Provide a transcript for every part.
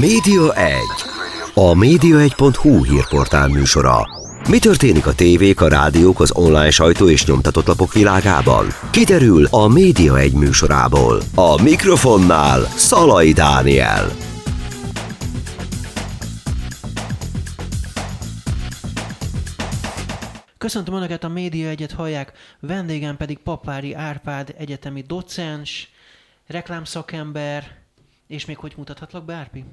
Média 1. A média1.hu hírportál műsora. Mi történik a tévék, a rádiók, az online sajtó és nyomtatott lapok világában? Kiderül a Média 1 műsorából. A mikrofonnál Szalai Dániel. Köszöntöm Önöket, a Média Egyet hallják, vendégem pedig Papári Árpád, egyetemi docens, reklámszakember, és még hogy mutathatlak be, Árpi?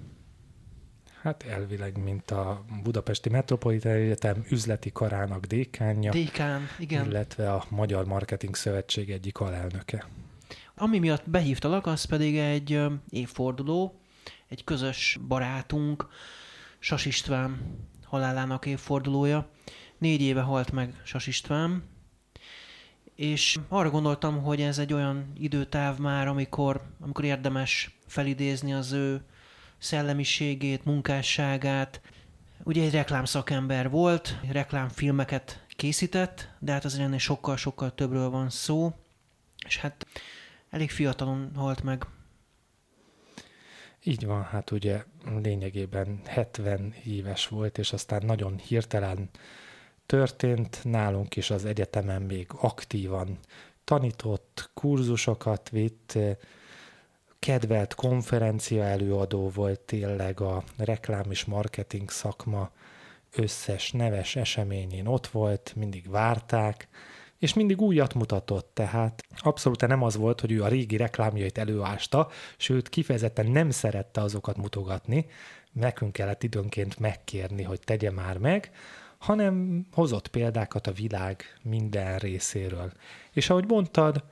Hát elvileg, mint a Budapesti Metropolitán Egyetem üzleti karának dékánja. Dékán, igen. Illetve a Magyar Marketing Szövetség egyik alelnöke. Ami miatt behívtalak, az pedig egy évforduló, egy közös barátunk, Sas István halálának évfordulója. Négy éve halt meg Sas István, és arra gondoltam, hogy ez egy olyan időtáv már, amikor, amikor érdemes felidézni az ő szellemiségét, munkásságát. Ugye egy reklámszakember volt, reklámfilmeket készített, de hát azért ennél sokkal-sokkal többről van szó, és hát elég fiatalon halt meg. Így van, hát ugye lényegében 70 éves volt, és aztán nagyon hirtelen történt, nálunk is az egyetemen még aktívan tanított, kurzusokat vitt, kedvelt konferencia előadó volt tényleg a reklám és marketing szakma összes neves eseményén ott volt, mindig várták, és mindig újat mutatott, tehát abszolút nem az volt, hogy ő a régi reklámjait előásta, sőt kifejezetten nem szerette azokat mutogatni, nekünk kellett időnként megkérni, hogy tegye már meg, hanem hozott példákat a világ minden részéről. És ahogy mondtad,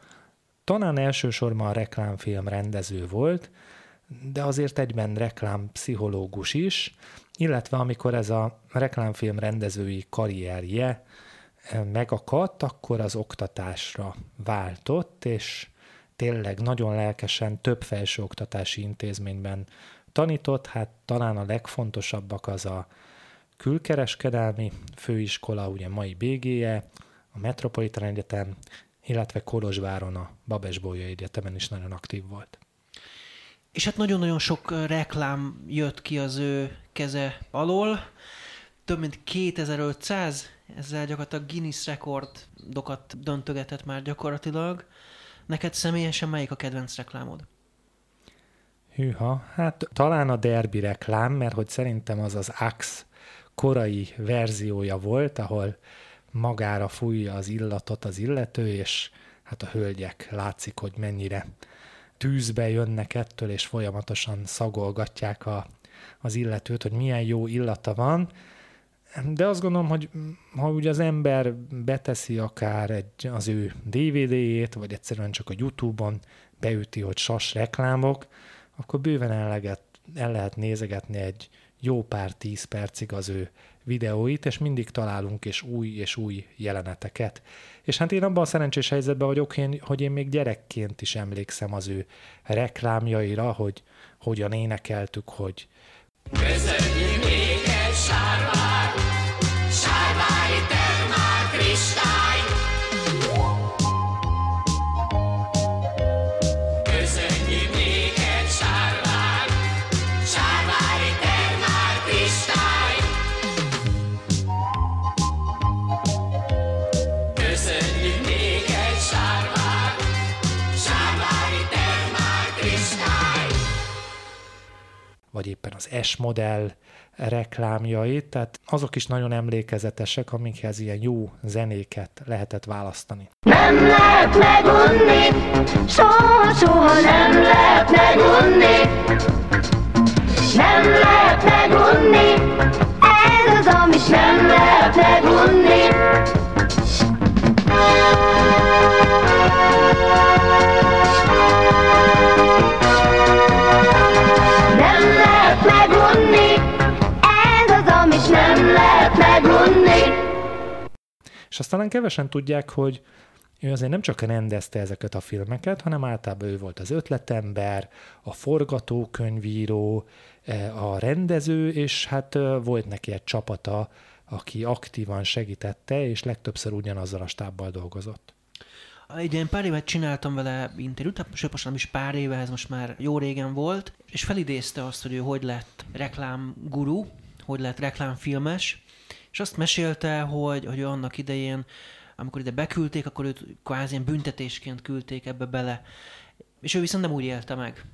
talán elsősorban a reklámfilm rendező volt, de azért egyben reklámpszichológus is, illetve amikor ez a reklámfilm rendezői karrierje eh, megakadt, akkor az oktatásra váltott, és tényleg nagyon lelkesen több felsőoktatási intézményben tanított, hát talán a legfontosabbak az a külkereskedelmi főiskola, ugye mai BG-je, a Metropolitan Egyetem, illetve Kolozsváron a Babesbolya Egyetemen is nagyon aktív volt. És hát nagyon-nagyon sok reklám jött ki az ő keze alól, több mint 2500, ezzel gyakorlatilag Guinness rekordokat döntögetett már gyakorlatilag. Neked személyesen melyik a kedvenc reklámod? Hűha, hát talán a derbi reklám, mert hogy szerintem az az Axe korai verziója volt, ahol magára fújja az illatot az illető, és hát a hölgyek látszik, hogy mennyire tűzbe jönnek ettől, és folyamatosan szagolgatják a, az illetőt, hogy milyen jó illata van. De azt gondolom, hogy ha ugye az ember beteszi akár egy, az ő DVD-jét, vagy egyszerűen csak a YouTube-on beüti, hogy sas reklámok, akkor bőven el el lehet nézegetni egy jó pár tíz percig az ő videóit, és mindig találunk és új és új jeleneteket. És hát én abban a szerencsés helyzetben vagyok, hogy én még gyerekként is emlékszem az ő reklámjaira, hogy hogyan énekeltük, hogy Köszönjük még egy sárvár, vagy éppen az S modell reklámjait, tehát azok is nagyon emlékezetesek, amikhez ilyen jó zenéket lehetett választani. Nem lehet megunni, soha, soha nem lehet megunni, nem lehet megunni, azt talán kevesen tudják, hogy ő azért nem csak rendezte ezeket a filmeket, hanem általában ő volt az ötletember, a forgatókönyvíró, e, a rendező, és hát e, volt neki egy csapata, aki aktívan segítette, és legtöbbször ugyanazzal a stábbal dolgozott. Ilyen pár évet csináltam vele interjút, hát sőt most nem is pár éve, ez most már jó régen volt, és felidézte azt, hogy ő hogy lett reklámguru, hogy lett reklámfilmes, és azt mesélte, hogy, hogy annak idején, amikor ide beküldték, akkor őt kvázi ilyen büntetésként küldték ebbe bele. És ő viszont nem úgy élte meg.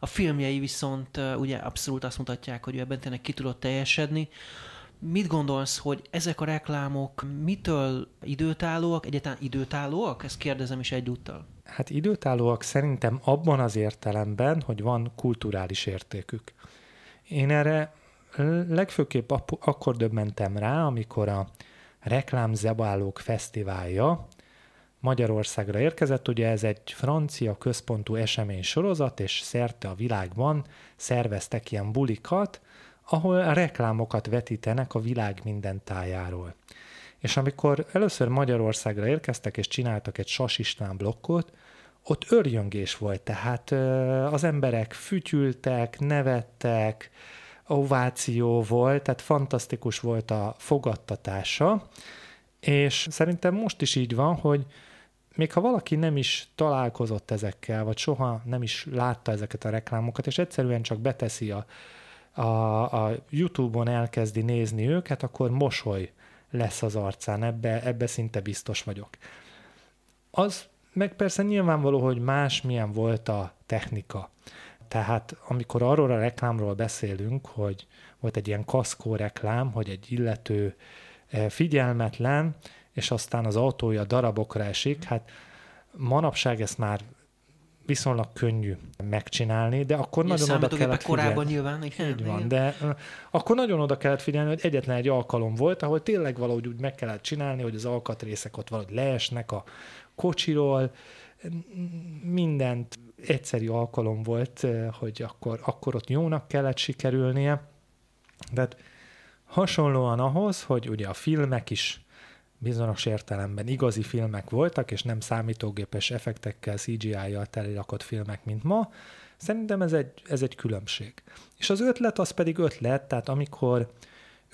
A filmjei viszont ugye abszolút azt mutatják, hogy ő ebben tényleg ki tudott teljesedni. Mit gondolsz, hogy ezek a reklámok mitől időtállóak, egyáltalán időtállóak? Ezt kérdezem is egyúttal. Hát időtállóak szerintem abban az értelemben, hogy van kulturális értékük. Én erre legfőképp akkor döbbentem rá, amikor a Reklámzebálók Fesztiválja Magyarországra érkezett. Ugye ez egy francia központú esemény sorozat, és szerte a világban szerveztek ilyen bulikat, ahol reklámokat vetítenek a világ minden tájáról. És amikor először Magyarországra érkeztek, és csináltak egy Sas István blokkot, ott örjöngés volt, tehát az emberek fütyültek, nevettek, ováció volt, tehát fantasztikus volt a fogadtatása, és szerintem most is így van, hogy még ha valaki nem is találkozott ezekkel, vagy soha nem is látta ezeket a reklámokat, és egyszerűen csak beteszi a, a, a YouTube-on elkezdi nézni őket, akkor mosoly lesz az arcán, ebbe, ebbe szinte biztos vagyok. Az meg persze nyilvánvaló, hogy más milyen volt a technika. Tehát amikor arról a reklámról beszélünk, hogy volt egy ilyen kaszkó reklám, hogy egy illető eh, figyelmetlen, és aztán az autója darabokra esik, hát manapság ezt már viszonylag könnyű megcsinálni, de akkor Ilyen nagyon oda kellett korábban nyilván, igen. Így van, igen. de uh, akkor nagyon oda kellett figyelni, hogy egyetlen egy alkalom volt, ahol tényleg valahogy úgy meg kellett csinálni, hogy az alkatrészek ott valahogy leesnek a kocsiról, mindent egyszerű alkalom volt, hogy akkor, akkor ott jónak kellett sikerülnie. De hát hasonlóan ahhoz, hogy ugye a filmek is bizonyos értelemben igazi filmek voltak, és nem számítógépes effektekkel, CGI-jal telirakott filmek, mint ma, szerintem ez egy, ez egy különbség. És az ötlet az pedig ötlet, tehát amikor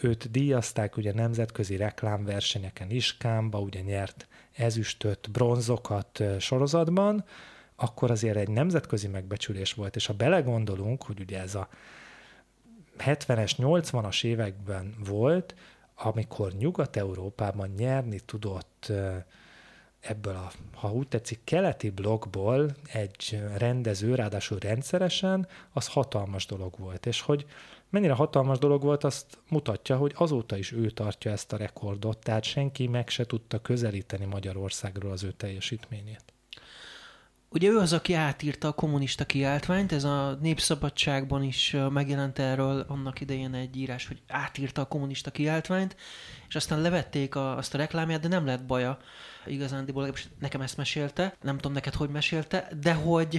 őt díjazták ugye nemzetközi reklámversenyeken Iskámba, ugye nyert ezüstöt, bronzokat sorozatban, akkor azért egy nemzetközi megbecsülés volt, és ha belegondolunk, hogy ugye ez a 70-es, 80-as években volt, amikor Nyugat-Európában nyerni tudott ebből a, ha úgy tetszik, keleti blokkból egy rendező, ráadásul rendszeresen, az hatalmas dolog volt. És hogy mennyire hatalmas dolog volt, azt mutatja, hogy azóta is ő tartja ezt a rekordot, tehát senki meg se tudta közelíteni Magyarországról az ő teljesítményét. Ugye ő az, aki átírta a kommunista kiáltványt, ez a Népszabadságban is megjelent erről annak idején egy írás, hogy átírta a kommunista kiáltványt, és aztán levették a, azt a reklámját, de nem lett baja igazándiból, nekem ezt mesélte, nem tudom neked, hogy mesélte, de hogy...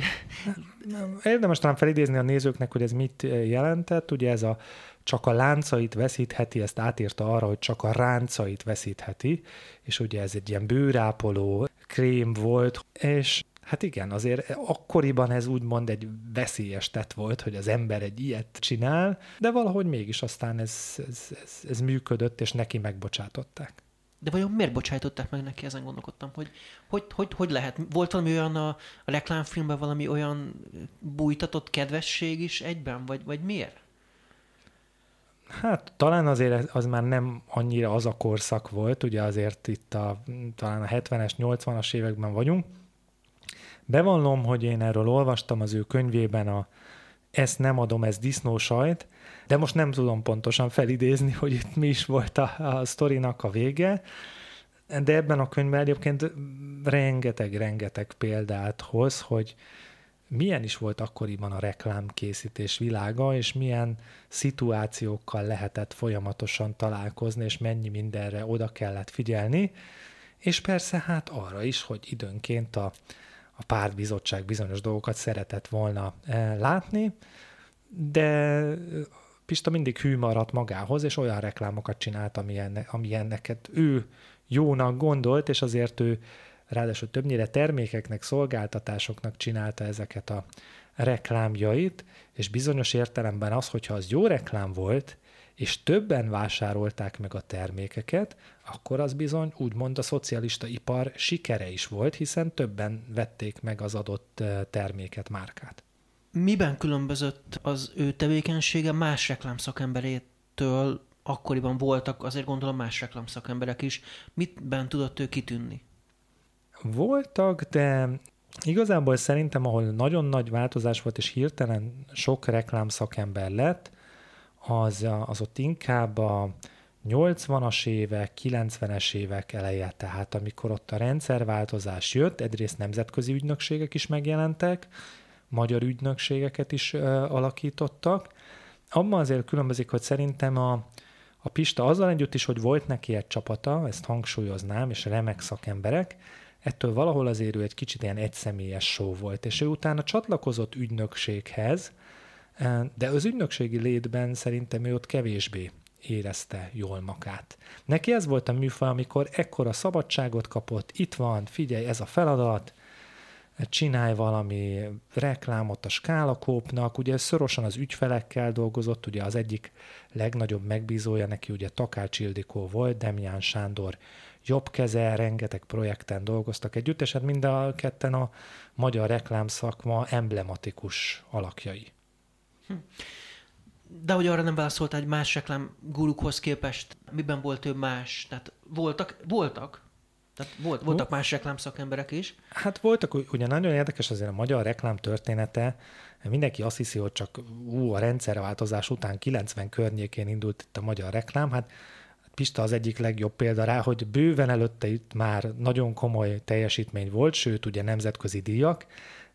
Érdemes talán felidézni a nézőknek, hogy ez mit jelentett, ugye ez a csak a láncait veszítheti, ezt átírta arra, hogy csak a ráncait veszítheti, és ugye ez egy ilyen bőrápoló krém volt, és Hát igen, azért akkoriban ez úgymond egy veszélyes tett volt, hogy az ember egy ilyet csinál, de valahogy mégis aztán ez, ez, ez, ez működött, és neki megbocsátották. De vajon miért bocsájtották meg neki, ezen gondolkodtam, hogy hogy, hogy, hogy lehet? Volt valami olyan a, a reklámfilmben valami olyan bújtatott kedvesség is egyben, vagy, vagy miért? Hát talán azért az már nem annyira az a korszak volt, ugye azért itt a, talán a 70-es, 80-as években vagyunk, Bevallom, hogy én erről olvastam az ő könyvében a ezt nem adom, ez disznósajt, de most nem tudom pontosan felidézni, hogy itt mi is volt a, a sztorinak a vége, de ebben a könyvben egyébként rengeteg-rengeteg példát hoz, hogy milyen is volt akkoriban a reklámkészítés világa, és milyen szituációkkal lehetett folyamatosan találkozni, és mennyi mindenre oda kellett figyelni, és persze hát arra is, hogy időnként a a pártbizottság bizonyos dolgokat szeretett volna eh, látni, de Pista mindig hű maradt magához, és olyan reklámokat csinált, amilyen, amilyeneket ő jónak gondolt, és azért ő ráadásul többnyire termékeknek, szolgáltatásoknak csinálta ezeket a reklámjait, és bizonyos értelemben az, hogyha az jó reklám volt, és többen vásárolták meg a termékeket, akkor az bizony úgymond a szocialista ipar sikere is volt, hiszen többen vették meg az adott terméket, márkát. Miben különbözött az ő tevékenysége más reklámszakemberétől? Akkoriban voltak azért gondolom más reklámszakemberek is. Mitben tudott ő kitűnni? Voltak, de igazából szerintem, ahol nagyon nagy változás volt, és hirtelen sok reklámszakember lett, az, az ott inkább a 80-as évek, 90-es évek eleje, tehát amikor ott a rendszerváltozás jött, egyrészt nemzetközi ügynökségek is megjelentek, magyar ügynökségeket is ö, alakítottak. Abban azért különbözik, hogy szerintem a, a Pista azzal együtt is, hogy volt neki egy csapata, ezt hangsúlyoznám, és remek szakemberek, ettől valahol azért ő egy kicsit ilyen egyszemélyes show volt, és ő utána csatlakozott ügynökséghez, de az ügynökségi létben szerintem ő ott kevésbé érezte jól magát. Neki ez volt a műfaj, amikor ekkora szabadságot kapott, itt van, figyelj, ez a feladat, csinálj valami reklámot a skálakópnak, ugye szorosan az ügyfelekkel dolgozott, ugye az egyik legnagyobb megbízója neki ugye Takács Ildikó volt, Demián Sándor jobb keze, rengeteg projekten dolgoztak együtt, és hát mind a ketten a magyar reklámszakma emblematikus alakjai. De hogy arra nem válaszolt egy más reklám gurukhoz képest, miben volt ő más? Tehát voltak, voltak, tehát volt, voltak más reklám szakemberek is. Hát voltak, ugye nagyon érdekes azért a magyar reklám története, mindenki azt hiszi, hogy csak ú, a rendszerváltozás után 90 környékén indult itt a magyar reklám, hát Pista az egyik legjobb példa rá, hogy bőven előtte itt már nagyon komoly teljesítmény volt, sőt ugye nemzetközi díjak,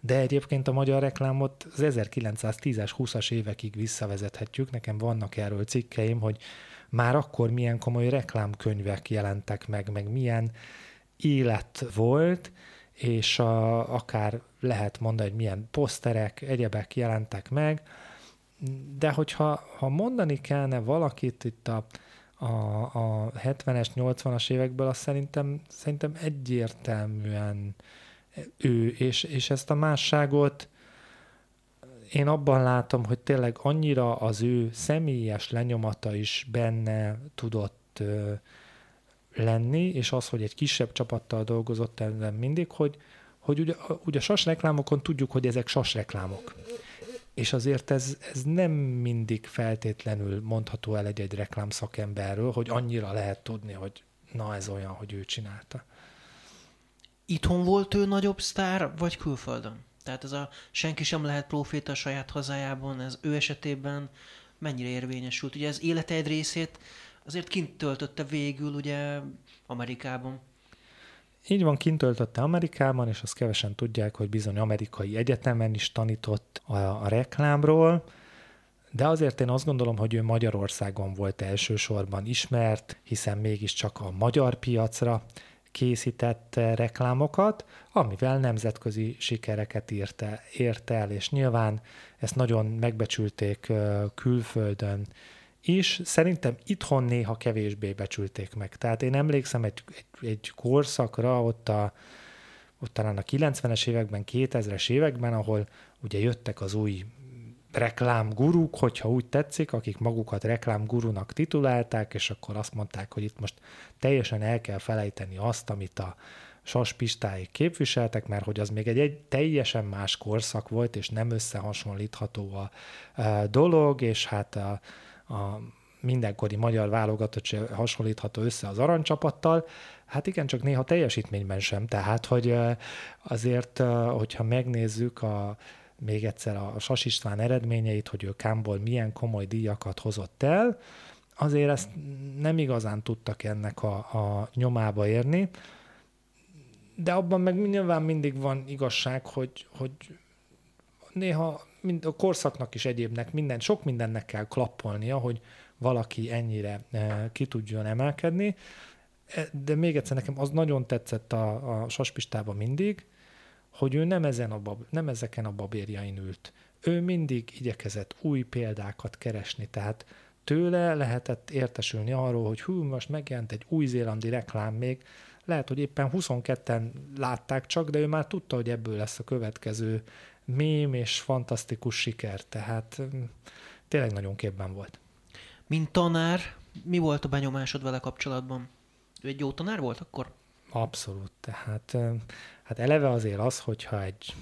de egyébként a magyar reklámot az 1910-es, 20-as évekig visszavezethetjük. Nekem vannak erről cikkeim, hogy már akkor milyen komoly reklámkönyvek jelentek meg, meg milyen élet volt, és a, akár lehet mondani, hogy milyen poszterek, egyebek jelentek meg, de hogyha ha mondani kellene valakit itt a, a, a 70-es, 80-as évekből, azt szerintem, szerintem egyértelműen ő, és, és ezt a másságot én abban látom, hogy tényleg annyira az ő személyes lenyomata is benne tudott ö, lenni, és az, hogy egy kisebb csapattal dolgozott ebben mindig, hogy, hogy ugye, ugye sas reklámokon tudjuk, hogy ezek sas reklámok. És azért ez, ez nem mindig feltétlenül mondható el egy-egy reklám szakemberről, hogy annyira lehet tudni, hogy na ez olyan, hogy ő csinálta. Itthon volt ő nagyobb sztár, vagy külföldön? Tehát ez a senki sem lehet proféta saját hazájában, ez ő esetében mennyire érvényesült? Ugye az élete egy részét azért kint töltötte végül ugye Amerikában. Így van, kint töltötte Amerikában, és azt kevesen tudják, hogy bizony amerikai egyetemen is tanított a, a reklámról, de azért én azt gondolom, hogy ő Magyarországon volt elsősorban ismert, hiszen mégiscsak a magyar piacra készített reklámokat, amivel nemzetközi sikereket írte, ért el, és nyilván ezt nagyon megbecsülték külföldön is. Szerintem itthon néha kevésbé becsülték meg. Tehát én emlékszem egy, egy, egy korszakra, ott, a, ott talán a 90-es években, 2000-es években, ahol ugye jöttek az új reklámguruk, hogyha úgy tetszik, akik magukat reklámgurunak titulálták, és akkor azt mondták, hogy itt most teljesen el kell felejteni azt, amit a sas pistáig képviseltek, mert hogy az még egy, egy teljesen más korszak volt, és nem összehasonlítható a, a dolog, és hát a, a mindenkori magyar válogatott se hasonlítható össze az aranycsapattal, hát igen, csak néha teljesítményben sem, tehát hogy azért, hogyha megnézzük a, még egyszer a Sas István eredményeit, hogy ő Kámból milyen komoly díjakat hozott el, azért ezt nem igazán tudtak ennek a, a nyomába érni, de abban meg nyilván mindig van igazság, hogy, hogy néha mind a korszaknak is egyébnek minden, sok mindennek kell klappolnia, hogy valaki ennyire e, ki tudjon emelkedni. De még egyszer nekem az nagyon tetszett a, a Saspistában mindig, hogy ő nem, ezen a bab, nem ezeken a babérjain ült. Ő mindig igyekezett új példákat keresni, tehát tőle lehetett értesülni arról, hogy hú, most megjelent egy új-zélandi reklám még, lehet, hogy éppen 22-en látták csak, de ő már tudta, hogy ebből lesz a következő mém és fantasztikus siker, tehát mm, tényleg nagyon képben volt. Mint tanár, mi volt a benyomásod vele kapcsolatban? Ő egy jó tanár volt akkor? Abszolút. Tehát hát eleve azért az, hogyha egy,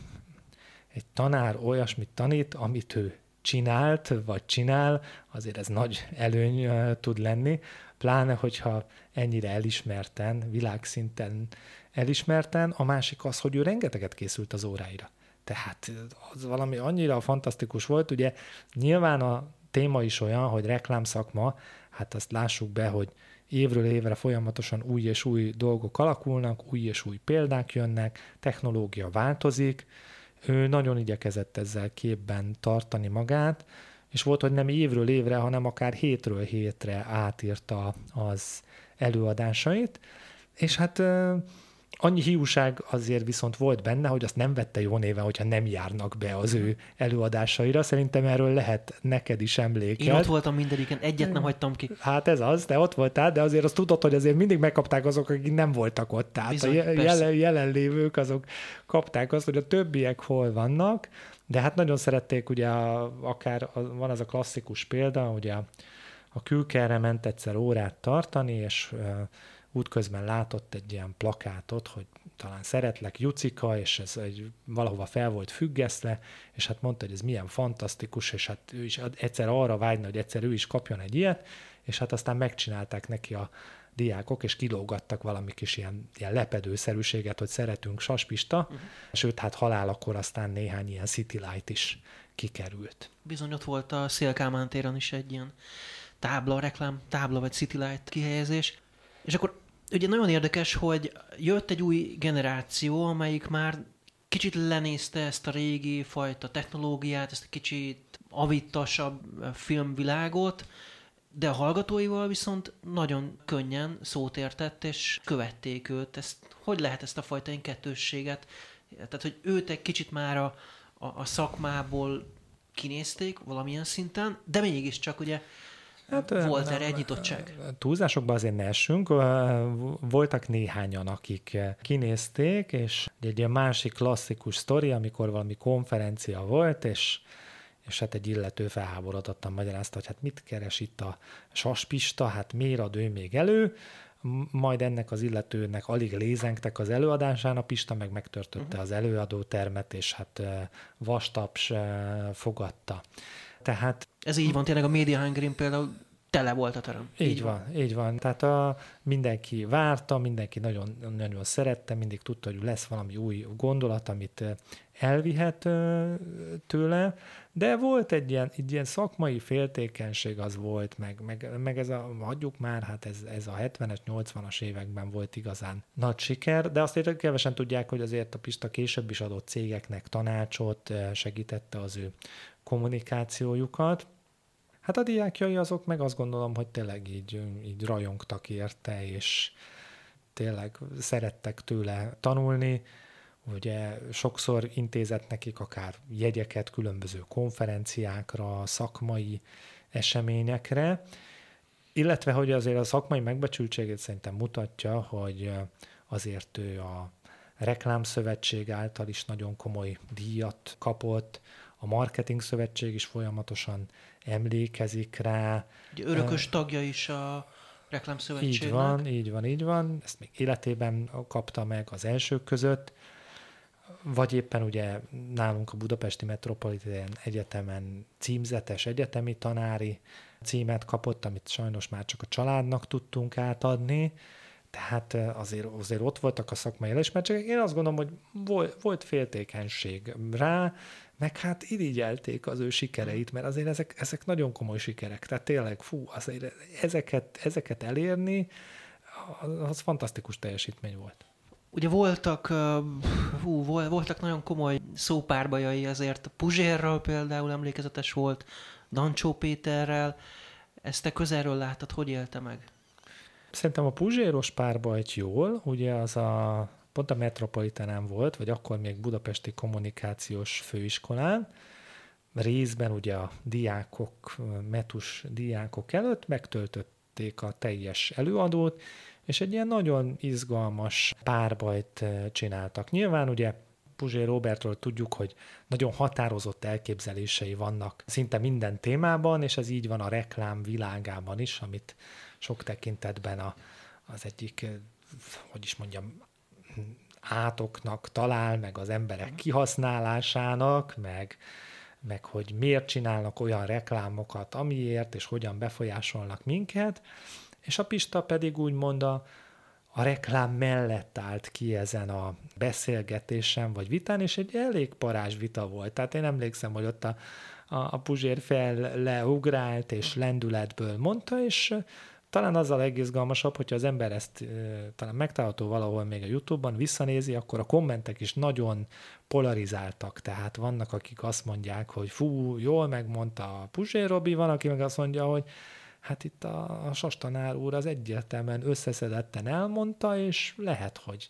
egy tanár olyasmit tanít, amit ő csinált, vagy csinál, azért ez nagy előny tud lenni, pláne, hogyha ennyire elismerten, világszinten elismerten, a másik az, hogy ő rengeteget készült az óráira. Tehát az valami annyira fantasztikus volt, ugye nyilván a téma is olyan, hogy reklámszakma, hát azt lássuk be, hogy évről évre folyamatosan új és új dolgok alakulnak, új és új példák jönnek, technológia változik, ő nagyon igyekezett ezzel képben tartani magát, és volt, hogy nem évről évre, hanem akár hétről hétre átírta az előadásait, és hát annyi hiúság azért viszont volt benne, hogy azt nem vette jó néven, hogyha nem járnak be az ő előadásaira. Szerintem erről lehet neked is emléked. Én ott voltam mindegyiken, egyet nem hagytam ki. Hát ez az, de ott voltál, de azért azt tudod, hogy azért mindig megkapták azok, akik nem voltak ott. Tehát Bizony, a jelen, jelenlévők azok kapták azt, hogy a többiek hol vannak, de hát nagyon szerették, ugye a, akár a, van az a klasszikus példa, ugye a, a külkerre ment egyszer órát tartani, és útközben látott egy ilyen plakátot, hogy talán szeretlek Jucika, és ez egy, valahova fel volt függesztve, és hát mondta, hogy ez milyen fantasztikus, és hát ő is egyszer arra vágyna, hogy egyszer ő is kapjon egy ilyet, és hát aztán megcsinálták neki a diákok, és kilógattak valami kis ilyen, ilyen lepedőszerűséget, hogy szeretünk saspista, uh-huh. sőt, hát halálakor aztán néhány ilyen City Light is kikerült. Bizony ott volt a Szélkámán téren is egy ilyen tábla, reklám tábla vagy City Light kihelyezés, és akkor ugye nagyon érdekes, hogy jött egy új generáció, amelyik már kicsit lenézte ezt a régi fajta technológiát, ezt a kicsit avittasabb filmvilágot, de a hallgatóival viszont nagyon könnyen szót értett, és követték őt. Ezt, hogy lehet ezt a fajta kettősséget? Tehát, hogy őt egy kicsit már a, a, a szakmából kinézték valamilyen szinten, de mégiscsak ugye Hát, Volt erre egy nyitottság? Túlzásokban azért ne essünk. Voltak néhányan, akik kinézték, és egy ilyen másik klasszikus sztori, amikor valami konferencia volt, és és hát egy illető felháborodottan magyarázta, hogy hát mit keres itt a saspista, hát miért ad ő még elő, majd ennek az illetőnek alig lézengtek az előadásán, a Pista meg megtörtötte uh-huh. az előadó termet, és hát vastaps fogadta. Tehát... Ez így van, tényleg a Media Hungary például tele volt a terem. Így, így van, van, így van. Tehát a, mindenki várta, mindenki nagyon, nagyon szerette, mindig tudta, hogy lesz valami új gondolat, amit elvihet tőle, de volt egy ilyen, egy ilyen szakmai féltékenység az volt, meg, meg, meg ez a, hagyjuk már, hát ez, ez a 70-es, 80-as években volt igazán nagy siker, de azt kevesen tudják, hogy azért a Pista később is adott cégeknek tanácsot, segítette az ő kommunikációjukat. Hát a diákjai azok meg azt gondolom, hogy tényleg így, így rajongtak érte, és tényleg szerettek tőle tanulni. Ugye sokszor intézett nekik akár jegyeket különböző konferenciákra, szakmai eseményekre, illetve hogy azért a szakmai megbecsültségét szerintem mutatja, hogy azért ő a reklámszövetség által is nagyon komoly díjat kapott, a marketing szövetség is folyamatosan emlékezik rá. Ugye örökös tagja is a reklámszövetségnek. Így van, így van, így van. Ezt még életében kapta meg az elsők között. Vagy éppen ugye nálunk a Budapesti Metropolitán Egyetemen címzetes egyetemi tanári címet kapott, amit sajnos már csak a családnak tudtunk átadni. Tehát azért, azért ott voltak a szakmai elismertségek. Én azt gondolom, hogy volt, volt féltékenység rá, meg hát irigyelték az ő sikereit, mert azért ezek, ezek nagyon komoly sikerek. Tehát tényleg, fú, azért ezeket, ezeket elérni, az fantasztikus teljesítmény volt. Ugye voltak, hú, voltak nagyon komoly szópárbajai azért, Puzsérral például emlékezetes volt, Dancsó Péterrel, ezt te közelről láttad, hogy élte meg? Szerintem a Puzséros párbajt jól, ugye az a pont a Metropolitanán volt, vagy akkor még Budapesti Kommunikációs Főiskolán, részben ugye a diákok, metus diákok előtt megtöltötték a teljes előadót, és egy ilyen nagyon izgalmas párbajt csináltak. Nyilván ugye Puzsé Robertról tudjuk, hogy nagyon határozott elképzelései vannak szinte minden témában, és ez így van a reklám világában is, amit sok tekintetben a, az egyik, hogy is mondjam, átoknak talál, meg az emberek kihasználásának, meg, meg hogy miért csinálnak olyan reklámokat, amiért, és hogyan befolyásolnak minket, és a Pista pedig úgy mond a, a reklám mellett állt ki ezen a beszélgetésen vagy vitán, és egy elég parázs vita volt. Tehát én emlékszem, hogy ott a, a, a Puzsér fel leugrált, és lendületből mondta, és talán az a legizgalmasabb, hogyha az ember ezt talán megtalálható valahol még a YouTube-ban visszanézi, akkor a kommentek is nagyon polarizáltak. Tehát vannak, akik azt mondják, hogy fú, jól megmondta a Puzsér Robi, van, aki meg azt mondja, hogy hát itt a, a Sastanár úr az egyértelműen összeszedetten elmondta, és lehet, hogy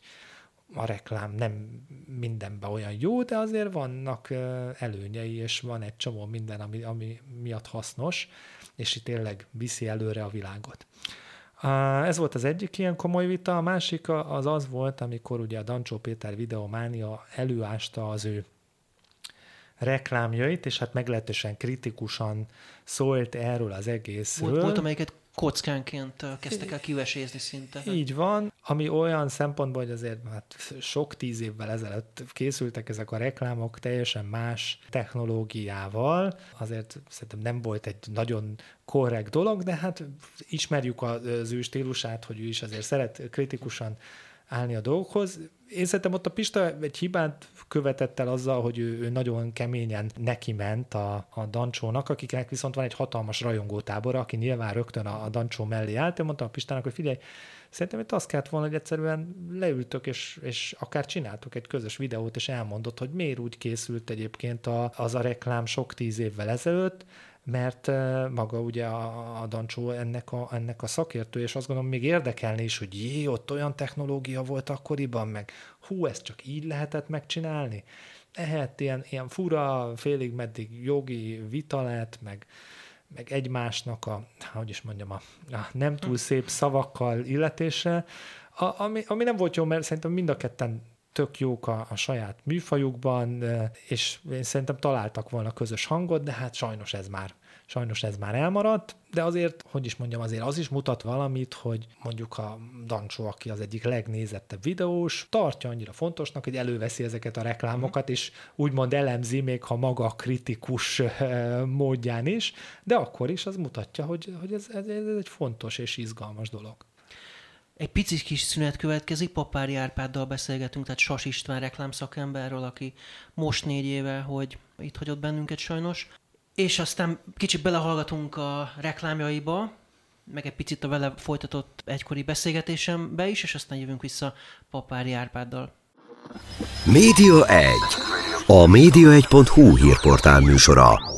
a reklám nem mindenben olyan jó, de azért vannak előnyei, és van egy csomó minden, ami, ami miatt hasznos, és itt tényleg viszi előre a világot. Ez volt az egyik ilyen komoly vita, a másik az az volt, amikor ugye a Dancsó Péter videománia előásta az ő reklámjait, és hát meglehetősen kritikusan szólt erről az egészről. Volt, volt amelyiket kockánként kezdtek el kivesézni szinte. Így van, ami olyan szempontból, hogy azért hát sok tíz évvel ezelőtt készültek ezek a reklámok teljesen más technológiával, azért szerintem nem volt egy nagyon korrekt dolog, de hát ismerjük az ő stílusát, hogy ő is azért szeret kritikusan állni a dolgokhoz. Én szerintem ott a Pista egy hibát követett el azzal, hogy ő, ő nagyon keményen neki ment a, a Dancsónak, akiknek viszont van egy hatalmas rajongótábora, aki nyilván rögtön a, a Dancsó mellé állt. Én a Pistának, hogy figyelj, Szerintem itt azt kellett volna, hogy egyszerűen leültök, és, és akár csináltuk egy közös videót, és elmondott, hogy miért úgy készült egyébként a, az a reklám sok tíz évvel ezelőtt, mert maga ugye a, a Dancsó ennek a, ennek a szakértő, és azt gondolom még érdekelni is, hogy jé, ott olyan technológia volt akkoriban, meg hú, ezt csak így lehetett megcsinálni. Ehhez ilyen, ilyen fura, félig meddig jogi vita lett, meg, meg egymásnak a, hogy is mondjam, a, a nem túl szép szavakkal illetése, a, ami, ami nem volt jó, mert szerintem mind a ketten tök jók a, a saját műfajukban, és én szerintem találtak volna közös hangot, de hát sajnos ez már sajnos ez már elmaradt, de azért, hogy is mondjam, azért az is mutat valamit, hogy mondjuk a Dancsó, aki az egyik legnézettebb videós, tartja annyira fontosnak, hogy előveszi ezeket a reklámokat, és úgymond elemzi, még ha maga kritikus módján is, de akkor is az mutatja, hogy, hogy ez, ez, ez egy fontos és izgalmas dolog. Egy pici kis szünet következik, Papári Árpáddal beszélgetünk, tehát Sas István reklámszakemberről, aki most négy éve, hogy itt hagyott bennünket sajnos. És aztán kicsit belehallgatunk a reklámjaiba, meg egy picit a vele folytatott egykori beszélgetésembe is, és aztán jövünk vissza Papári Árpáddal. Média 1. A média1.hu hírportál műsora.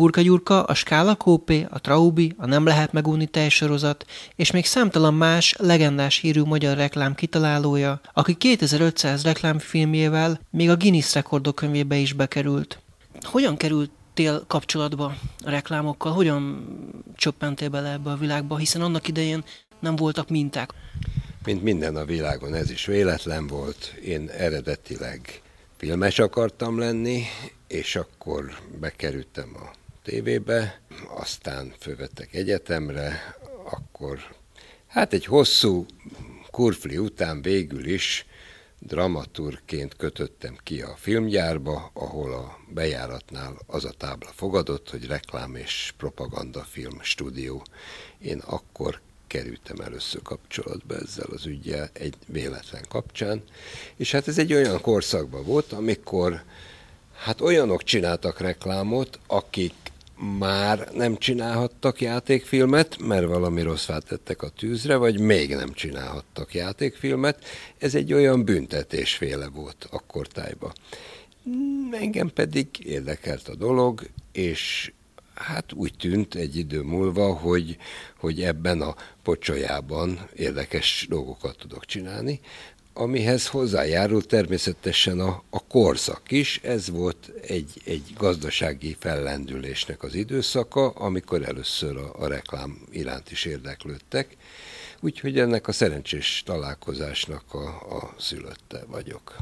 Hurka Gyurka, a Skála Kópé, a Traubi, a Nem lehet megúni telsorozat, és még számtalan más legendás hírű magyar reklám kitalálója, aki 2500 reklámfilmjével még a Guinness rekordok könyvébe is bekerült. Hogyan kerültél kapcsolatba a reklámokkal? Hogyan csöppentél bele ebbe a világba? Hiszen annak idején nem voltak minták. Mint minden a világon, ez is véletlen volt. Én eredetileg filmes akartam lenni, és akkor bekerültem a tévébe, aztán fölvettek egyetemre, akkor hát egy hosszú kurfli után végül is dramaturként kötöttem ki a filmgyárba, ahol a bejáratnál az a tábla fogadott, hogy reklám és propaganda film stúdió. Én akkor kerültem először kapcsolatba ezzel az ügyel egy véletlen kapcsán, és hát ez egy olyan korszakban volt, amikor hát olyanok csináltak reklámot, akik már nem csinálhattak játékfilmet, mert valami rossz tettek a tűzre, vagy még nem csinálhattak játékfilmet. Ez egy olyan büntetésféle volt akkor tájba. Engem pedig érdekelt a dolog, és hát úgy tűnt egy idő múlva, hogy, hogy ebben a pocsolyában érdekes dolgokat tudok csinálni, amihez hozzájárult természetesen a, a korszak is. Ez volt egy, egy gazdasági fellendülésnek az időszaka, amikor először a, a reklám iránt is érdeklődtek. Úgyhogy ennek a szerencsés találkozásnak a, a szülötte vagyok.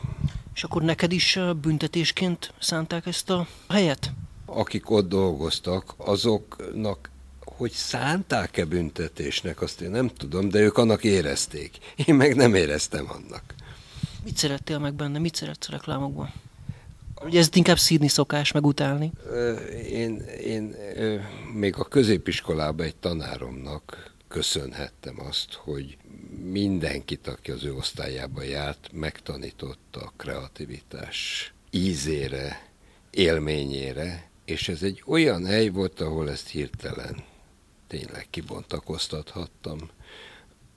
És akkor neked is büntetésként szánták ezt a helyet? Akik ott dolgoztak, azoknak hogy szánták-e büntetésnek, azt én nem tudom, de ők annak érezték. Én meg nem éreztem annak. Mit szerettél meg benne? Mit szeretsz a reklámokban? Ugye ez inkább szídni szokás, meg utálni? Én, én még a középiskolában egy tanáromnak köszönhettem azt, hogy mindenkit, aki az ő osztályába járt, megtanította a kreativitás ízére, élményére, és ez egy olyan hely volt, ahol ezt hirtelen tényleg kibontakoztathattam.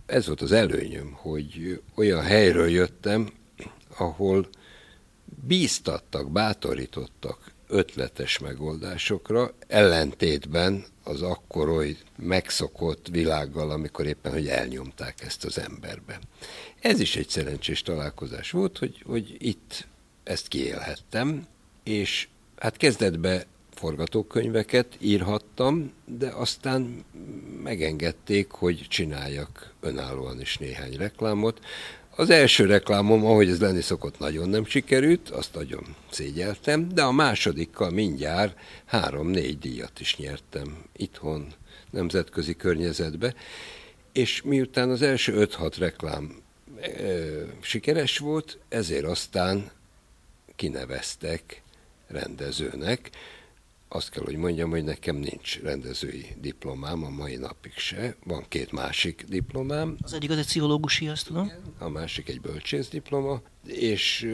Ez volt az előnyöm, hogy olyan helyről jöttem, ahol bíztattak, bátorítottak ötletes megoldásokra, ellentétben az akkor oly megszokott világgal, amikor éppen, hogy elnyomták ezt az emberbe. Ez is egy szerencsés találkozás volt, hogy, hogy itt ezt kiélhettem, és hát kezdetben forgatókönyveket írhattam, de aztán megengedték, hogy csináljak önállóan is néhány reklámot. Az első reklámom, ahogy ez lenni szokott, nagyon nem sikerült, azt nagyon szégyeltem, de a másodikkal mindjárt három-négy díjat is nyertem itthon, nemzetközi környezetbe, és miután az első öt-hat reklám e, sikeres volt, ezért aztán kineveztek rendezőnek, azt kell, hogy mondjam, hogy nekem nincs rendezői diplomám a mai napig se. Van két másik diplomám. Az egyik az egy pszichológusi, azt tudom. Igen, a másik egy bölcsész diploma, és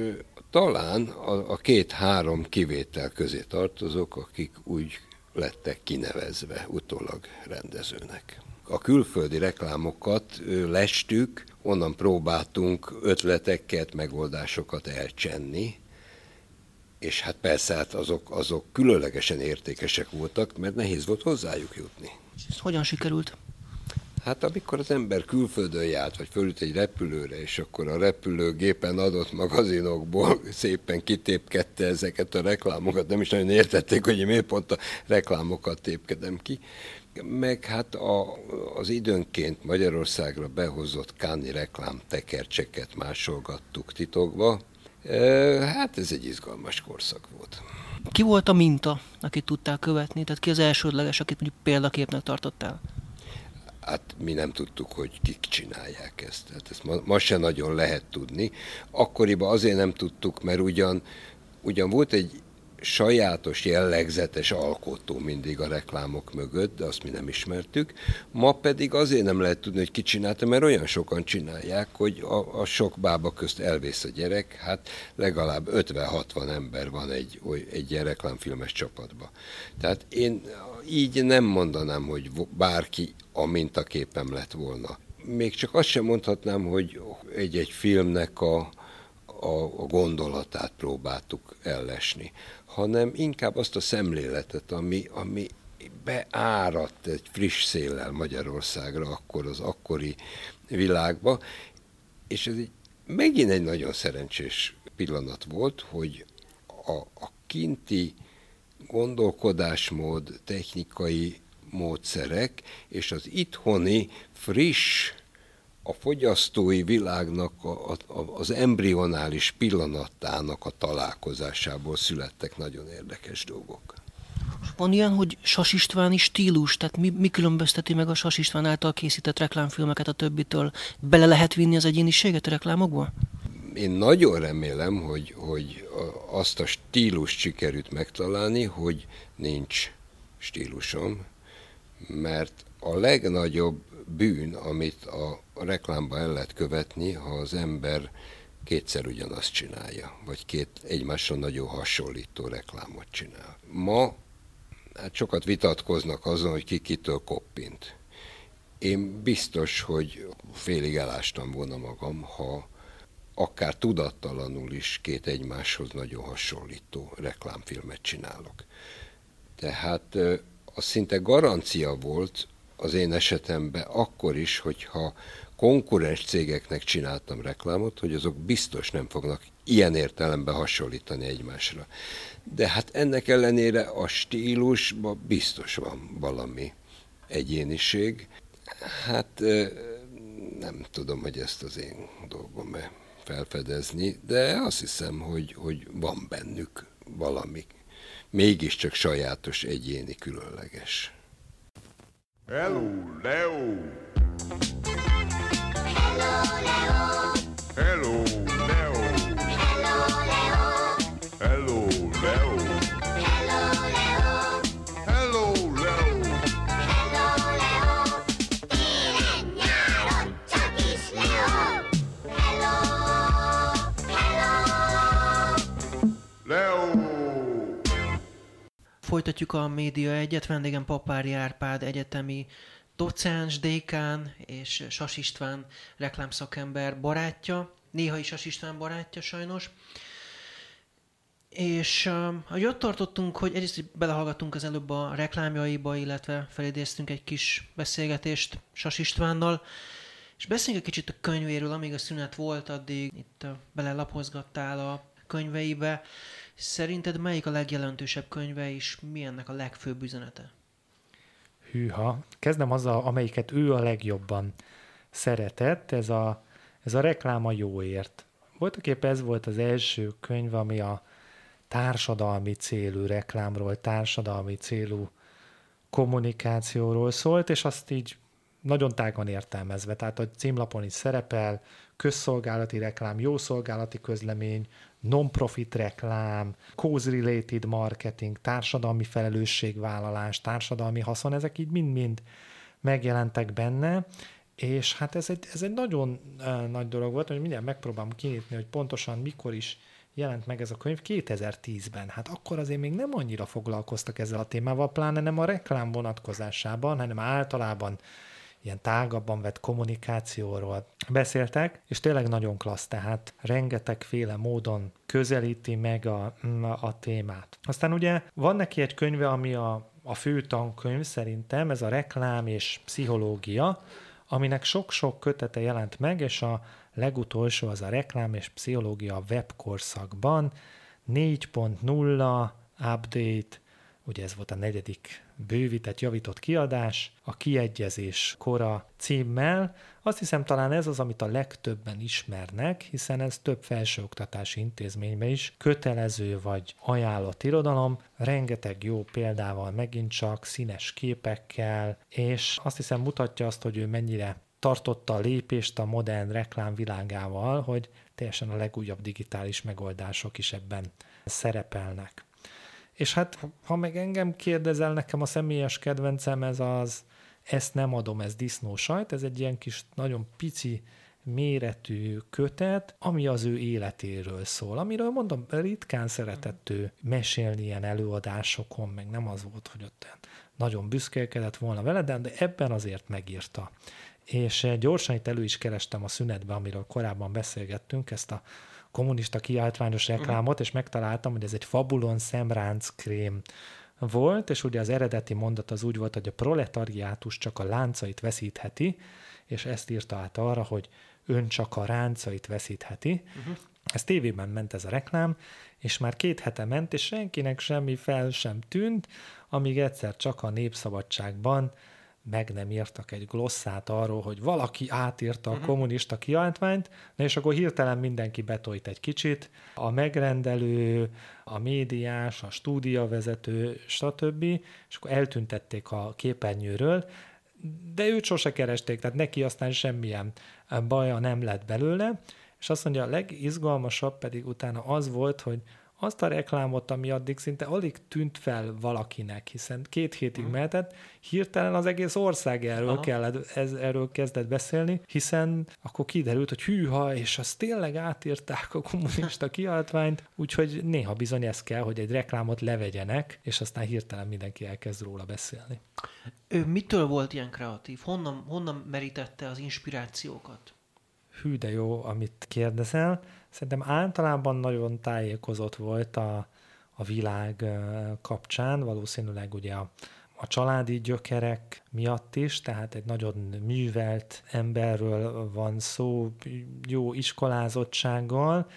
talán a, a két-három kivétel közé tartozok, akik úgy lettek kinevezve utólag rendezőnek. A külföldi reklámokat lestük, onnan próbáltunk ötleteket, megoldásokat elcsenni, és hát persze hát azok, azok különlegesen értékesek voltak, mert nehéz volt hozzájuk jutni. Ez hogyan sikerült? Hát amikor az ember külföldön járt, vagy fölült egy repülőre, és akkor a repülőgépen adott magazinokból szépen kitépkedte ezeket a reklámokat, nem is nagyon értették, hogy miért pont a reklámokat tépkedem ki. Meg hát a, az időnként Magyarországra behozott káni reklám tekercseket másolgattuk titokba, Hát ez egy izgalmas korszak volt. Ki volt a minta, akit tudtál követni? Tehát ki az elsődleges, akit mondjuk példaképnek tartottál? Hát mi nem tudtuk, hogy kik csinálják ezt. Hát ezt ma, ma se nagyon lehet tudni. Akkoriban azért nem tudtuk, mert ugyan, ugyan volt egy sajátos, jellegzetes alkotó mindig a reklámok mögött, de azt mi nem ismertük. Ma pedig azért nem lehet tudni, hogy ki csinálta, mert olyan sokan csinálják, hogy a, a sok bába közt elvész a gyerek, hát legalább 50-60 ember van egy, egy ilyen reklámfilmes csapatban. Tehát én így nem mondanám, hogy bárki a mintaképem lett volna. Még csak azt sem mondhatnám, hogy egy-egy filmnek a, a, a gondolatát próbáltuk ellesni hanem inkább azt a szemléletet, ami, ami beáradt egy friss széllel Magyarországra, akkor az akkori világba, és ez egy, megint egy nagyon szerencsés pillanat volt, hogy a, a kinti gondolkodásmód, technikai módszerek és az itthoni friss a fogyasztói világnak a, a, az embrionális pillanatának a találkozásából születtek nagyon érdekes dolgok. Van ilyen, hogy Sas Istváni stílus, tehát mi, mi különbözteti meg a Sas István által készített reklámfilmeket a többitől? Bele lehet vinni az egyéniséget a reklámokba? Én nagyon remélem, hogy, hogy azt a stílus sikerült megtalálni, hogy nincs stílusom, mert a legnagyobb bűn, amit a reklámba el lehet követni, ha az ember kétszer ugyanazt csinálja, vagy két egymásra nagyon hasonlító reklámot csinál. Ma hát sokat vitatkoznak azon, hogy ki kitől koppint. Én biztos, hogy félig elástam volna magam, ha akár tudattalanul is két egymáshoz nagyon hasonlító reklámfilmet csinálok. Tehát az szinte garancia volt az én esetemben akkor is, hogyha konkurens cégeknek csináltam reklámot, hogy azok biztos nem fognak ilyen értelemben hasonlítani egymásra. De hát ennek ellenére a stílusban biztos van valami egyéniség. Hát nem tudom, hogy ezt az én dolgom-e felfedezni, de azt hiszem, hogy, hogy van bennük valami mégiscsak sajátos, egyéni, különleges. Hello, Leo! Hello, Leo! Hello, Folytatjuk a Média Egyet, vendégem Papári Árpád egyetemi docens, dékán és Sas István reklámszakember barátja, néha is Sas István barátja sajnos. És uh, hogy ott tartottunk, hogy egyrészt belehallgattunk az előbb a reklámjaiba, illetve felidéztünk egy kis beszélgetést Sas Istvánnal, és beszéljünk egy kicsit a könyvéről, amíg a szünet volt, addig itt uh, belelapozgattál a könyveibe. Szerinted melyik a legjelentősebb könyve, és mi ennek a legfőbb üzenete? Hűha. Kezdem azzal, amelyiket ő a legjobban szeretett, ez a, ez a reklám a jóért. Voltak épp ez volt az első könyv, ami a társadalmi célú reklámról, társadalmi célú kommunikációról szólt, és azt így nagyon tágan értelmezve. Tehát a címlapon is szerepel, közszolgálati reklám, jó szolgálati közlemény, non-profit reklám, cause-related marketing, társadalmi felelősségvállalás, társadalmi haszon, ezek így mind-mind megjelentek benne, és hát ez egy, ez egy nagyon nagy dolog volt, hogy mindjárt megpróbálom kinyitni, hogy pontosan mikor is jelent meg ez a könyv 2010-ben. Hát akkor azért még nem annyira foglalkoztak ezzel a témával, pláne nem a reklám vonatkozásában, hanem általában ilyen tágabban vett kommunikációról beszéltek, és tényleg nagyon klassz, tehát rengetegféle módon közelíti meg a, a témát. Aztán ugye van neki egy könyve, ami a, a fő tankönyv szerintem, ez a reklám és pszichológia, aminek sok-sok kötete jelent meg, és a legutolsó az a reklám és pszichológia webkorszakban, 4.0 update, ugye ez volt a negyedik bővített, javított kiadás, a kiegyezés kora címmel. Azt hiszem talán ez az, amit a legtöbben ismernek, hiszen ez több felsőoktatási intézményben is kötelező vagy ajánlott irodalom, rengeteg jó példával megint csak, színes képekkel, és azt hiszem mutatja azt, hogy ő mennyire tartotta a lépést a modern reklám világával, hogy teljesen a legújabb digitális megoldások is ebben szerepelnek. És hát, ha meg engem kérdezel, nekem a személyes kedvencem ez az, ezt nem adom, ez disznó sajt, ez egy ilyen kis nagyon pici méretű kötet, ami az ő életéről szól, amiről mondom, ritkán szeretett ő mesélni ilyen előadásokon, meg nem az volt, hogy ott nagyon büszkélkedett volna vele, de, ebben azért megírta. És gyorsan itt elő is kerestem a szünetbe, amiről korábban beszélgettünk, ezt a kommunista kiáltványos mhm. reklámot, és megtaláltam, hogy ez egy Fabulon szemránc krém volt, és ugye az eredeti mondat az úgy volt, hogy a proletariátus csak a láncait veszítheti, és ezt írta át arra, hogy ön csak a ráncait veszítheti. Uh-huh. Ez tévében ment ez a reklám, és már két hete ment, és senkinek semmi fel sem tűnt, amíg egyszer csak a Népszabadságban meg nem írtak egy glosszát arról, hogy valaki átírta a uh-huh. kommunista kiáltványt, na és akkor hirtelen mindenki betolt egy kicsit, a megrendelő, a médiás, a stúdiavezető, stb., és akkor eltüntették a képernyőről, de őt sose keresték, tehát neki aztán semmilyen baja nem lett belőle, És azt mondja, a legizgalmasabb pedig utána az volt, hogy azt a reklámot, ami addig szinte alig tűnt fel valakinek, hiszen két hétig uh-huh. mehetett, hirtelen az egész ország erről, kellett, ez, erről kezdett beszélni, hiszen akkor kiderült, hogy hűha, és azt tényleg átírták a kommunista kiáltványt, úgyhogy néha bizony ez kell, hogy egy reklámot levegyenek, és aztán hirtelen mindenki elkezd róla beszélni. Ő mitől volt ilyen kreatív? Honnan, honnan merítette az inspirációkat? Hű, de jó, amit kérdezel. Szerintem általában nagyon tájékozott volt a, a világ kapcsán, valószínűleg ugye a, a családi gyökerek miatt is, tehát egy nagyon művelt emberről van szó, jó iskolázottsággal,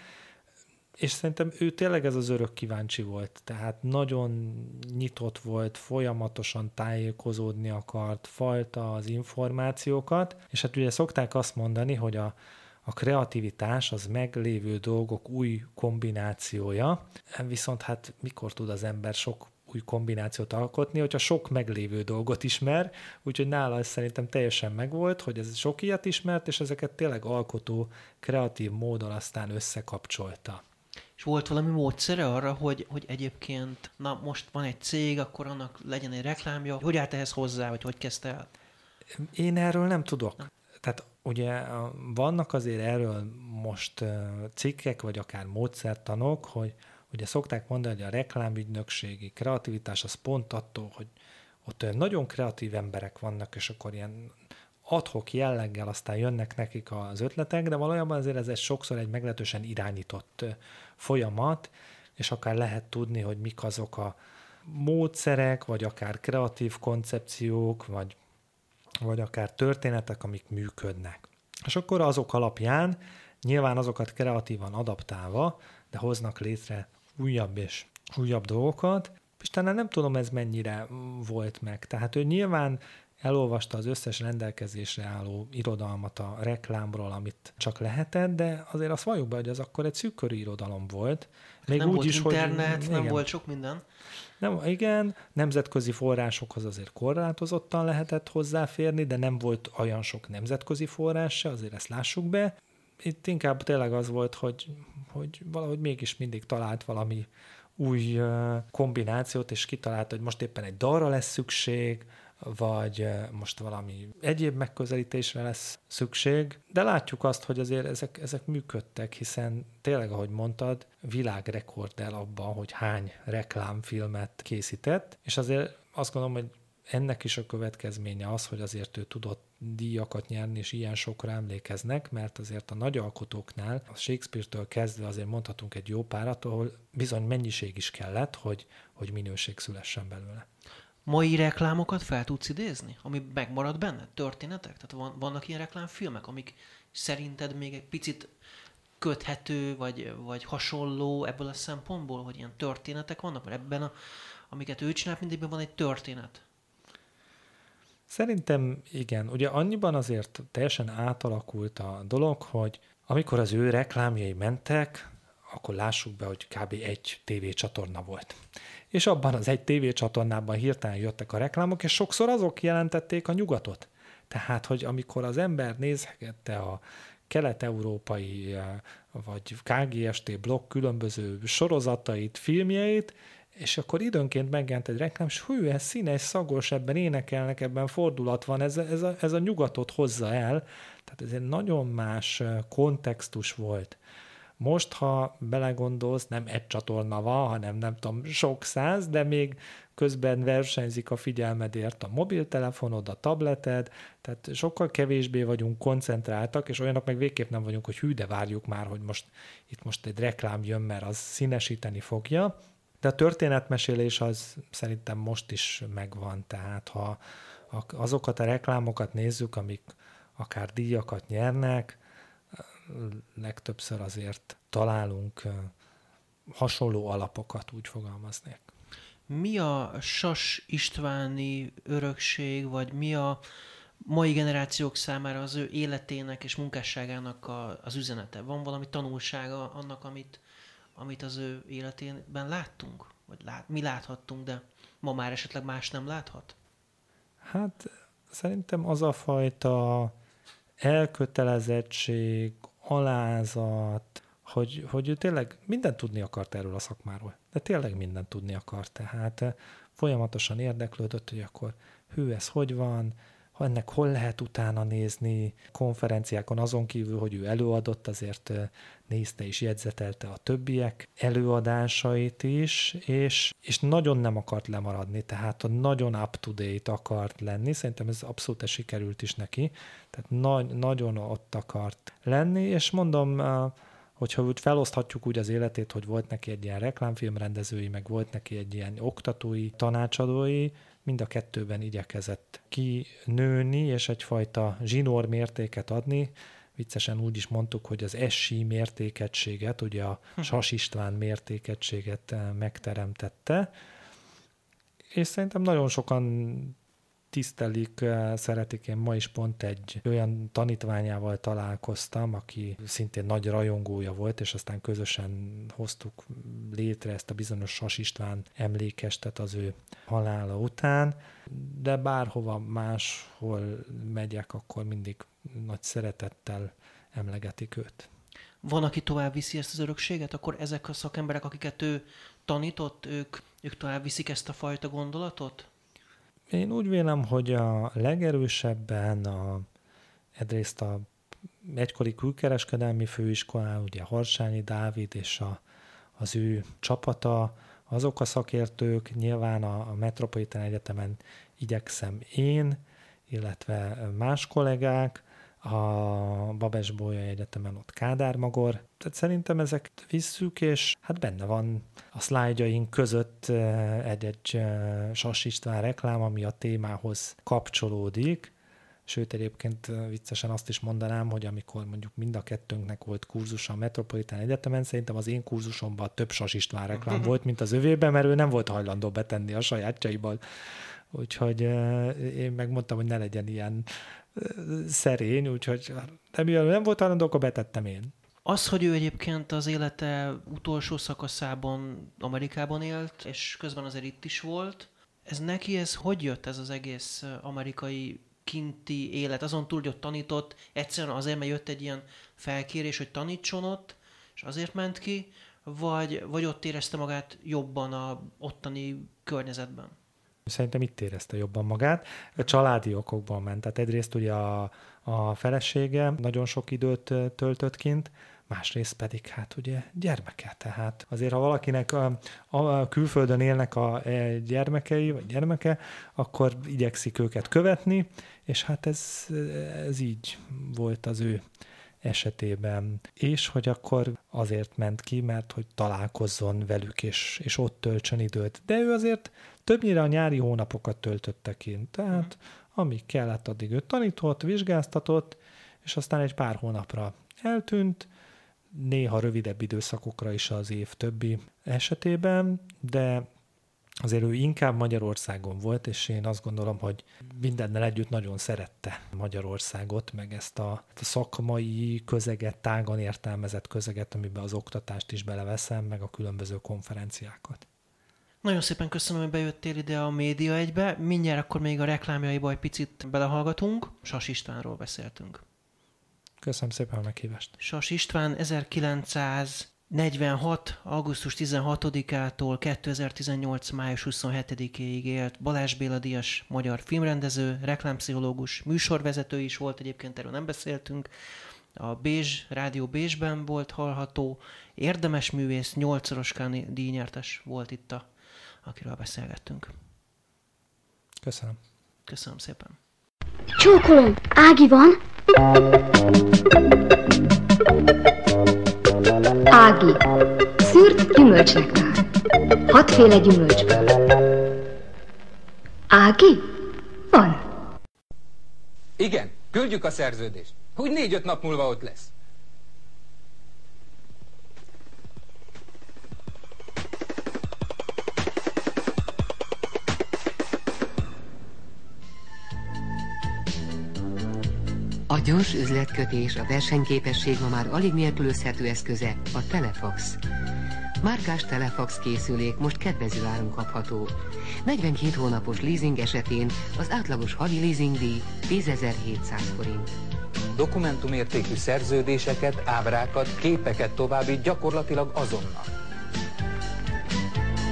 és szerintem ő tényleg ez az örök kíváncsi volt, tehát nagyon nyitott volt, folyamatosan tájékozódni akart, falta az információkat, és hát ugye szokták azt mondani, hogy a, a kreativitás az meglévő dolgok új kombinációja, viszont hát mikor tud az ember sok új kombinációt alkotni, hogyha sok meglévő dolgot ismer, úgyhogy nála ez szerintem teljesen megvolt, hogy ez sok ilyet ismert, és ezeket tényleg alkotó, kreatív módon aztán összekapcsolta. És volt valami módszere arra, hogy, hogy egyébként, na most van egy cég, akkor annak legyen egy reklámja, hogy állt ehhez hozzá, vagy hogy kezdte el? Én erről nem tudok. Nem. Tehát ugye vannak azért erről most cikkek, vagy akár módszertanok, hogy ugye szokták mondani, hogy a reklámügynökségi kreativitás az pont attól, hogy ott olyan nagyon kreatív emberek vannak, és akkor ilyen adhok jelleggel aztán jönnek nekik az ötletek, de valójában azért ez egy sokszor egy meglehetősen irányított folyamat, és akár lehet tudni, hogy mik azok a módszerek, vagy akár kreatív koncepciók, vagy vagy akár történetek, amik működnek. És akkor azok alapján nyilván azokat kreatívan adaptálva, de hoznak létre újabb és újabb dolgokat, és talán nem tudom ez mennyire volt meg. Tehát ő nyilván elolvasta az összes rendelkezésre álló irodalmat a reklámról, amit csak lehetett, de azért azt valljuk be, hogy az akkor egy szűkörű irodalom volt. Még nem úgy volt is, internet, hogy, nem igen, volt sok minden. Nem, igen, nemzetközi forrásokhoz azért korlátozottan lehetett hozzáférni, de nem volt olyan sok nemzetközi forrás se, azért ezt lássuk be. Itt inkább tényleg az volt, hogy, hogy valahogy mégis mindig talált valami új kombinációt, és kitalált, hogy most éppen egy dalra lesz szükség, vagy most valami egyéb megközelítésre lesz szükség, de látjuk azt, hogy azért ezek, ezek működtek, hiszen tényleg, ahogy mondtad, világrekorddel abban, hogy hány reklámfilmet készített, és azért azt gondolom, hogy ennek is a következménye az, hogy azért ő tudott díjakat nyerni, és ilyen sokra emlékeznek, mert azért a nagy alkotóknál, a Shakespeare-től kezdve azért mondhatunk egy jó párat, ahol bizony mennyiség is kellett, hogy, hogy minőség szülessen belőle mai reklámokat fel tudsz idézni, ami megmarad benne? Történetek? Tehát van, vannak ilyen reklámfilmek, amik szerinted még egy picit köthető, vagy, vagy hasonló ebből a szempontból, hogy ilyen történetek vannak, mert ebben, a, amiket ő csinál, mindegyben van egy történet. Szerintem igen. Ugye annyiban azért teljesen átalakult a dolog, hogy amikor az ő reklámjai mentek, akkor lássuk be, hogy kb. egy tévécsatorna volt és abban az egy tévécsatornában hirtelen jöttek a reklámok, és sokszor azok jelentették a nyugatot. Tehát, hogy amikor az ember nézhette a kelet-európai eh, vagy KGST blokk különböző sorozatait, filmjeit, és akkor időnként megjelent egy reklám, és hű, ez színes, szagos, ebben énekelnek, ebben fordulat van, ez, ez, a, ez a nyugatot hozza el. Tehát ez egy nagyon más eh, kontextus volt. Most, ha belegondolsz, nem egy csatorna van, hanem nem tudom, sok száz, de még közben versenyzik a figyelmedért a mobiltelefonod, a tableted, tehát sokkal kevésbé vagyunk koncentráltak, és olyanok meg végképp nem vagyunk, hogy hű, de várjuk már, hogy most itt most egy reklám jön, mert az színesíteni fogja. De a történetmesélés az szerintem most is megvan, tehát ha azokat a reklámokat nézzük, amik akár díjakat nyernek, legtöbbször azért találunk hasonló alapokat, úgy fogalmaznék. Mi a Sas Istváni örökség, vagy mi a mai generációk számára az ő életének és munkásságának a, az üzenete? Van valami tanulsága annak, amit, amit az ő életében láttunk? Vagy lát, mi láthattunk, de ma már esetleg más nem láthat? Hát szerintem az a fajta elkötelezettség, alázat, hogy, hogy ő tényleg mindent tudni akart erről a szakmáról. De tényleg mindent tudni akart. Tehát eh, folyamatosan érdeklődött, hogy akkor hű, ez hogy van, ennek hol lehet utána nézni, konferenciákon azon kívül, hogy ő előadott, azért nézte és jegyzetelte a többiek előadásait is, és, és nagyon nem akart lemaradni, tehát a nagyon up-to-date akart lenni, szerintem ez abszolút sikerült is neki, tehát na- nagyon ott akart lenni, és mondom, hogyha úgy feloszthatjuk úgy az életét, hogy volt neki egy ilyen reklámfilmrendezői, meg volt neki egy ilyen oktatói, tanácsadói, mind a kettőben igyekezett kinőni, és egyfajta zsinór mértéket adni. Viccesen úgy is mondtuk, hogy az SI mértékegységet, ugye a hm. Sas István mértékegységet eh, megteremtette, és szerintem nagyon sokan tisztelik, eh, szeretik. Én ma is pont egy olyan tanítványával találkoztam, aki szintén nagy rajongója volt, és aztán közösen hoztuk létre ezt a bizonyos Sas István emlékestet az ő halála után, de bárhova máshol megyek, akkor mindig nagy szeretettel emlegetik őt. Van, aki tovább viszi ezt az örökséget, akkor ezek a szakemberek, akiket ő tanított, ők, ők tovább viszik ezt a fajta gondolatot? Én úgy vélem, hogy a legerősebben a, egyrészt a egykori külkereskedelmi főiskolán, ugye Harsányi Dávid és a, az ő csapata, azok a szakértők, nyilván a, a Metropolitan Egyetemen igyekszem én, illetve más kollégák, a Babes Bolya Egyetemen ott Kádár Magor. Tehát szerintem ezek visszük, és hát benne van a szlájdjaink között eh, egy-egy eh, Sas István reklám, ami a témához kapcsolódik, Sőt, egyébként eh, viccesen azt is mondanám, hogy amikor mondjuk mind a kettőnknek volt kurzus a Metropolitán Egyetemen, szerintem az én kurzusomban több Sas István reklám volt, mint az övében, mert ő nem volt hajlandó betenni a sajátjaiból. Úgyhogy én megmondtam, hogy ne legyen ilyen szerény, úgyhogy nem, nem volt hajlandó, akkor betettem én. Az, hogy ő egyébként az élete utolsó szakaszában Amerikában élt, és közben azért itt is volt, ez neki, ez hogy jött ez az egész amerikai kinti élet? Azon túl, hogy ott tanított, egyszerűen azért, mert jött egy ilyen felkérés, hogy tanítson ott, és azért ment ki, vagy, vagy ott érezte magát jobban a ottani környezetben? Szerintem itt érezte jobban magát. A családi okokból ment. Tehát egyrészt ugye a, a felesége nagyon sok időt töltött kint, másrészt pedig hát ugye gyermeke. Tehát azért, ha valakinek a, a külföldön élnek a e, gyermekei, vagy gyermeke, akkor igyekszik őket követni, és hát ez, ez így volt az ő esetében. És hogy akkor azért ment ki, mert hogy találkozzon velük, és, és ott töltsön időt. De ő azért többnyire a nyári hónapokat töltötte kint. Tehát amíg kellett, addig ő tanított, vizsgáztatott, és aztán egy pár hónapra eltűnt, néha rövidebb időszakokra is az év többi esetében, de azért ő inkább Magyarországon volt, és én azt gondolom, hogy mindennel együtt nagyon szerette Magyarországot, meg ezt a szakmai közeget, tágan értelmezett közeget, amiben az oktatást is beleveszem, meg a különböző konferenciákat. Nagyon szépen köszönöm, hogy bejöttél ide a média egybe. Mindjárt akkor még a reklámjaiba egy picit belehallgatunk. Sas Istvánról beszéltünk. Köszönöm szépen a meghívást. Sas István 1946. augusztus 16-ától 2018. május 27-ig élt Balázs Béla Díjas magyar filmrendező, reklámpszichológus, műsorvezető is volt, egyébként erről nem beszéltünk. A Bézs, Rádió Bézsben volt hallható, érdemes művész, nyolcszoros díjnyertes volt itt a akiről beszélgettünk. Köszönöm. Köszönöm szépen. Csókolom, Ági van? Ági, szűrt gyümölcsnektár. Hatféle gyümölcsből. Ági? Van. Igen, küldjük a szerződést. Hogy négy-öt nap múlva ott lesz. A gyors üzletkötés, a versenyképesség ma már alig nélkülözhető eszköze a Telefax. Márkás Telefax készülék most kedvező áron kapható. 42 hónapos leasing esetén az átlagos havi leasingdíj 10.700 forint. dokumentumértékű szerződéseket, ábrákat, képeket továbbít gyakorlatilag azonnal.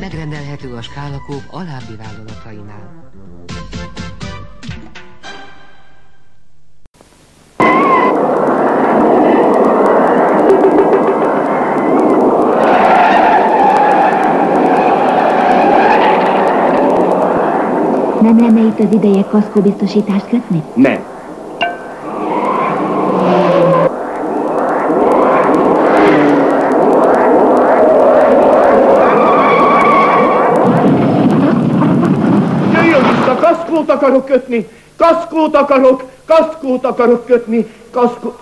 Megrendelhető a skálakóp alábbi vállalatainál. Nem lenne itt az ideje kaszkóbiztosítást kötni? Nem. Jöjjön vissza, kaszkót akarok kötni! Kaszkót akarok, kaszkót akarok kötni, kaszkó...